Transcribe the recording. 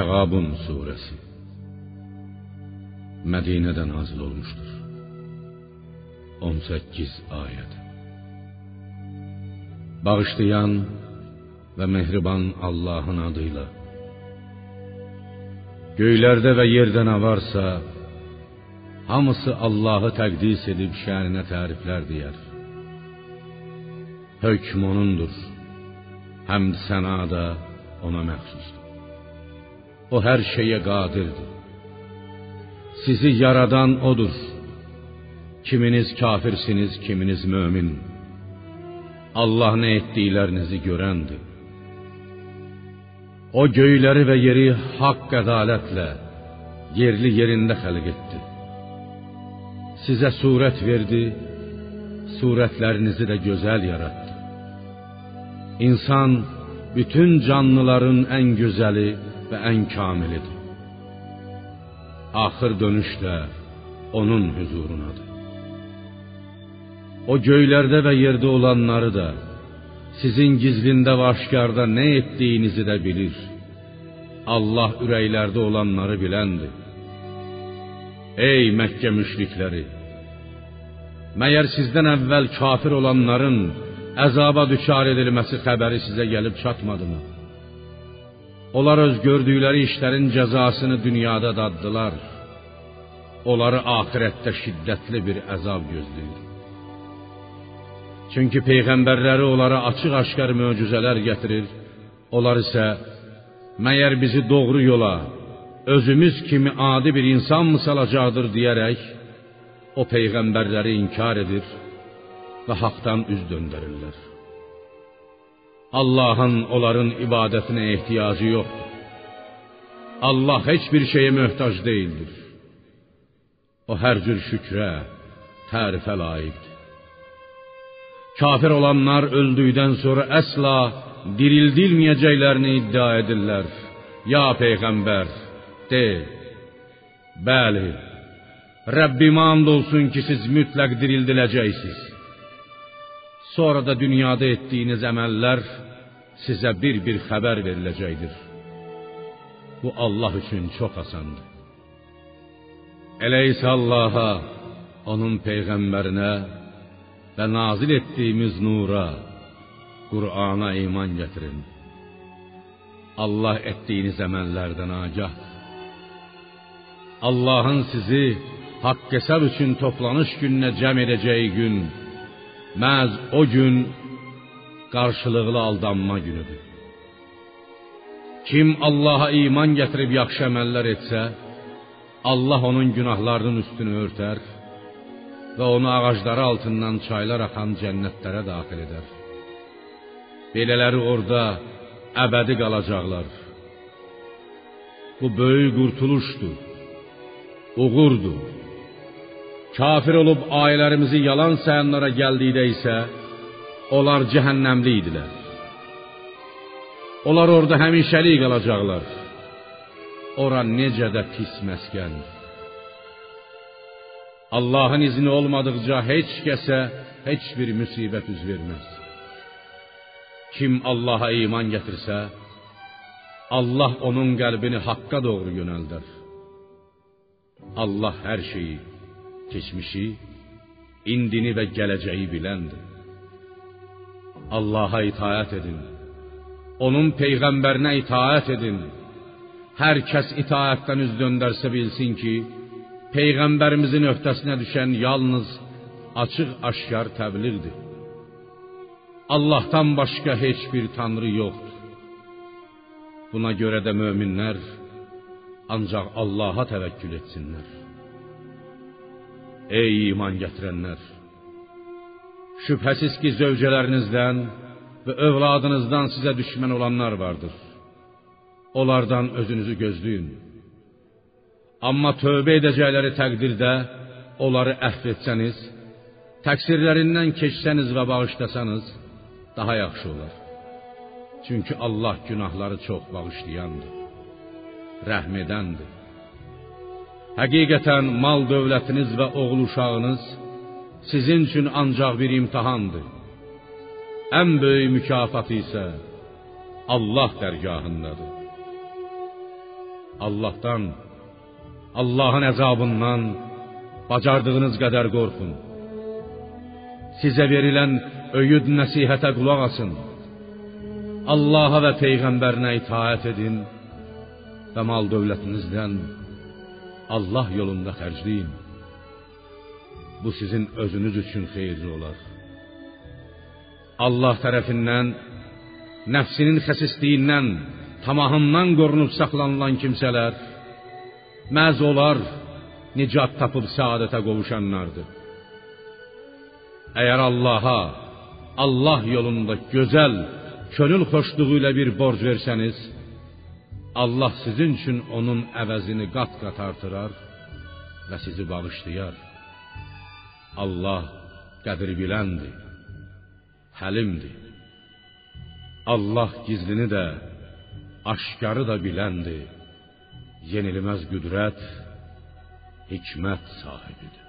Təğabun surəsi Mədinədə nazil olmuşdur. 18 ayəd. Bağışlayan və mehriban Allahın adıyla. Göylərdə və yerdə nə varsa, hamısı Allahı təqdis edib şəninə təriflər deyər. Hökm onundur. Həmd səna da ona məxsusdur. O hər şeyə qadirdir. Sizi yaradan odur. Kiminiz kafirsiniz, kiminiz mömin. Allah nə etdiklərinizi görəndir. O göyləri və yeri haqq ədalətlə yerli yerində xəlq etdi. Sizə surət verdi, surətlərinizi də gözəl yaratdı. İnsan bütün canlıların ən gözəli və ən kamilidir. Axır dönüş də onun hüzurunadır. O göylərdə və yerdə olanları da, sizin gizlində və aşkarda nə etdiyinizi də bilir. Allah ürəklərdə olanları biləndir. Ey Məkkə müşrikləri! Məyər sizdən əvvəl kafir olanların əzaba düçar edilməsi xəbəri sizə gəlib çatmadımı? Onlar öz gördükləri işlərin cəzasını dünyada daddılar. Onları axirətdə şiddətli bir əzab gözləyir. Çünki peyğəmbərləri onlara açıq-aşkar möcüzələr gətirir. Onlar isə məyər bizi doğru yola özümüz kimi adi bir insan mı salacaqdır deyərək o peyğəmbərləri inkar edir və haqdan üz döndərirlər. Allahın onların ibadətinə ehtiyacı yoxdur. Allah heç bir şeyə möhtac deyildir. O hər cür şükrə, tərifə layiqdir. Kafir olanlar öldükdən sonra əsla dirildilməyəcəklərini iddia edirlər. Ya peyğəmbər, de: Bəli, Rəbbimə and olsun ki, siz mütləq dirildiləcəksiniz. Sonra da dünyada etdiyiniz əməllər sizə bir-bir xəbər veriləcəkdir. Bu Allah üçün çox asandır. Elə isə Allaha, onun peyğəmbərinə və nazil etdiyimiz nura, Qur'ana iman gətirin. Allah etdiyiniz əməllərdən agahdır. Allahın sizi haqq hesab üçün toplanış gününə cəm edəcəyi gün məhz o gün qarşılıqlı aldanma günüdür. Kim Allaha iman gətirib yaxşı əməllər etsə, Allah onun günahlarının üstünü örtər və onu ağacları altından çaylar axan cənnətlərə daxil edər. Belələri orada əbədi qalacaqlar. Bu böyük qurtuluşdur. Uğurdur. Kafir olub ailələrimizi yalan sayanlara gəldikdə isə onlar cəhənnəmli idilər. Onlar orada həmişəlik qalacaqlar. Ora necə də pis məskəndir. Allahın izni olmadıqca heç kəsə heç bir müsibət üz verməz. Kim Allaha iman gətirsə, Allah onun qəlbini haqqa doğru yönəldər. Allah hər şeyi, keçmişi, indini və gələcəyi biləndir. Allaha itaat edin. Onun peyğəmbərinə itaat edin. Hər kəs itaatdan üz döndərsə bilsin ki, peyğəmbərimizin öhdəsinə düşən yalnız açıq-aşkar təbliğdir. Allahdan başqa heç bir tanrı yoxdur. Buna görə də möminlər ancaq Allaha təvəkkül etsinlər. Ey iman gətirənlər! Şübhəsiz ki, zövcələrinizdən və övladınızdan sizə düşmən olanlar vardır. Onlardan özünüzü gözləyin. Amma tövbə edəcəkləri təqdirdə onları əhv etsəniz, təqsirlərindən keçsəniz və bağışlasanız, daha yaxşı olar. Çünki Allah günahları çox bağışlayandır, rəhm edəndir. Həqiqətən mal dövlətiniz və oğul uşağınız sizin üçün ancaq bir imtahandır. Ən böyük mükafatı isə Allah dərgahındadır. Allahdan, Allahın əzabından bacardığınız qədər qorxun. Sizə verilən öyüd nəsihətə qulaq asın. Allaha və peyğəmbərinə itaat edin və mal dövlətinizdən Allah yolunda xərcləyin. Bu sizin özünüz üçün xeyirli olar. Allah tərəfindən nəfsinin xəsisliyindən, tamahından qorunub saxlanılan kimsələr məz olar nicat tapıb səadətə qovuşanlardır. Əgər Allaha, Allah yolunda gözəl, könül xoşluğu ilə bir borc versəniz, Allah sizin üçün onun əvəzini qat-qat artırar və sizi bağışlayar. Allah qədir biləndir, həlimdir. Allah gizlini də, aşkarı da biləndir. Yenilməz qüdrət, hikmət sahibidir.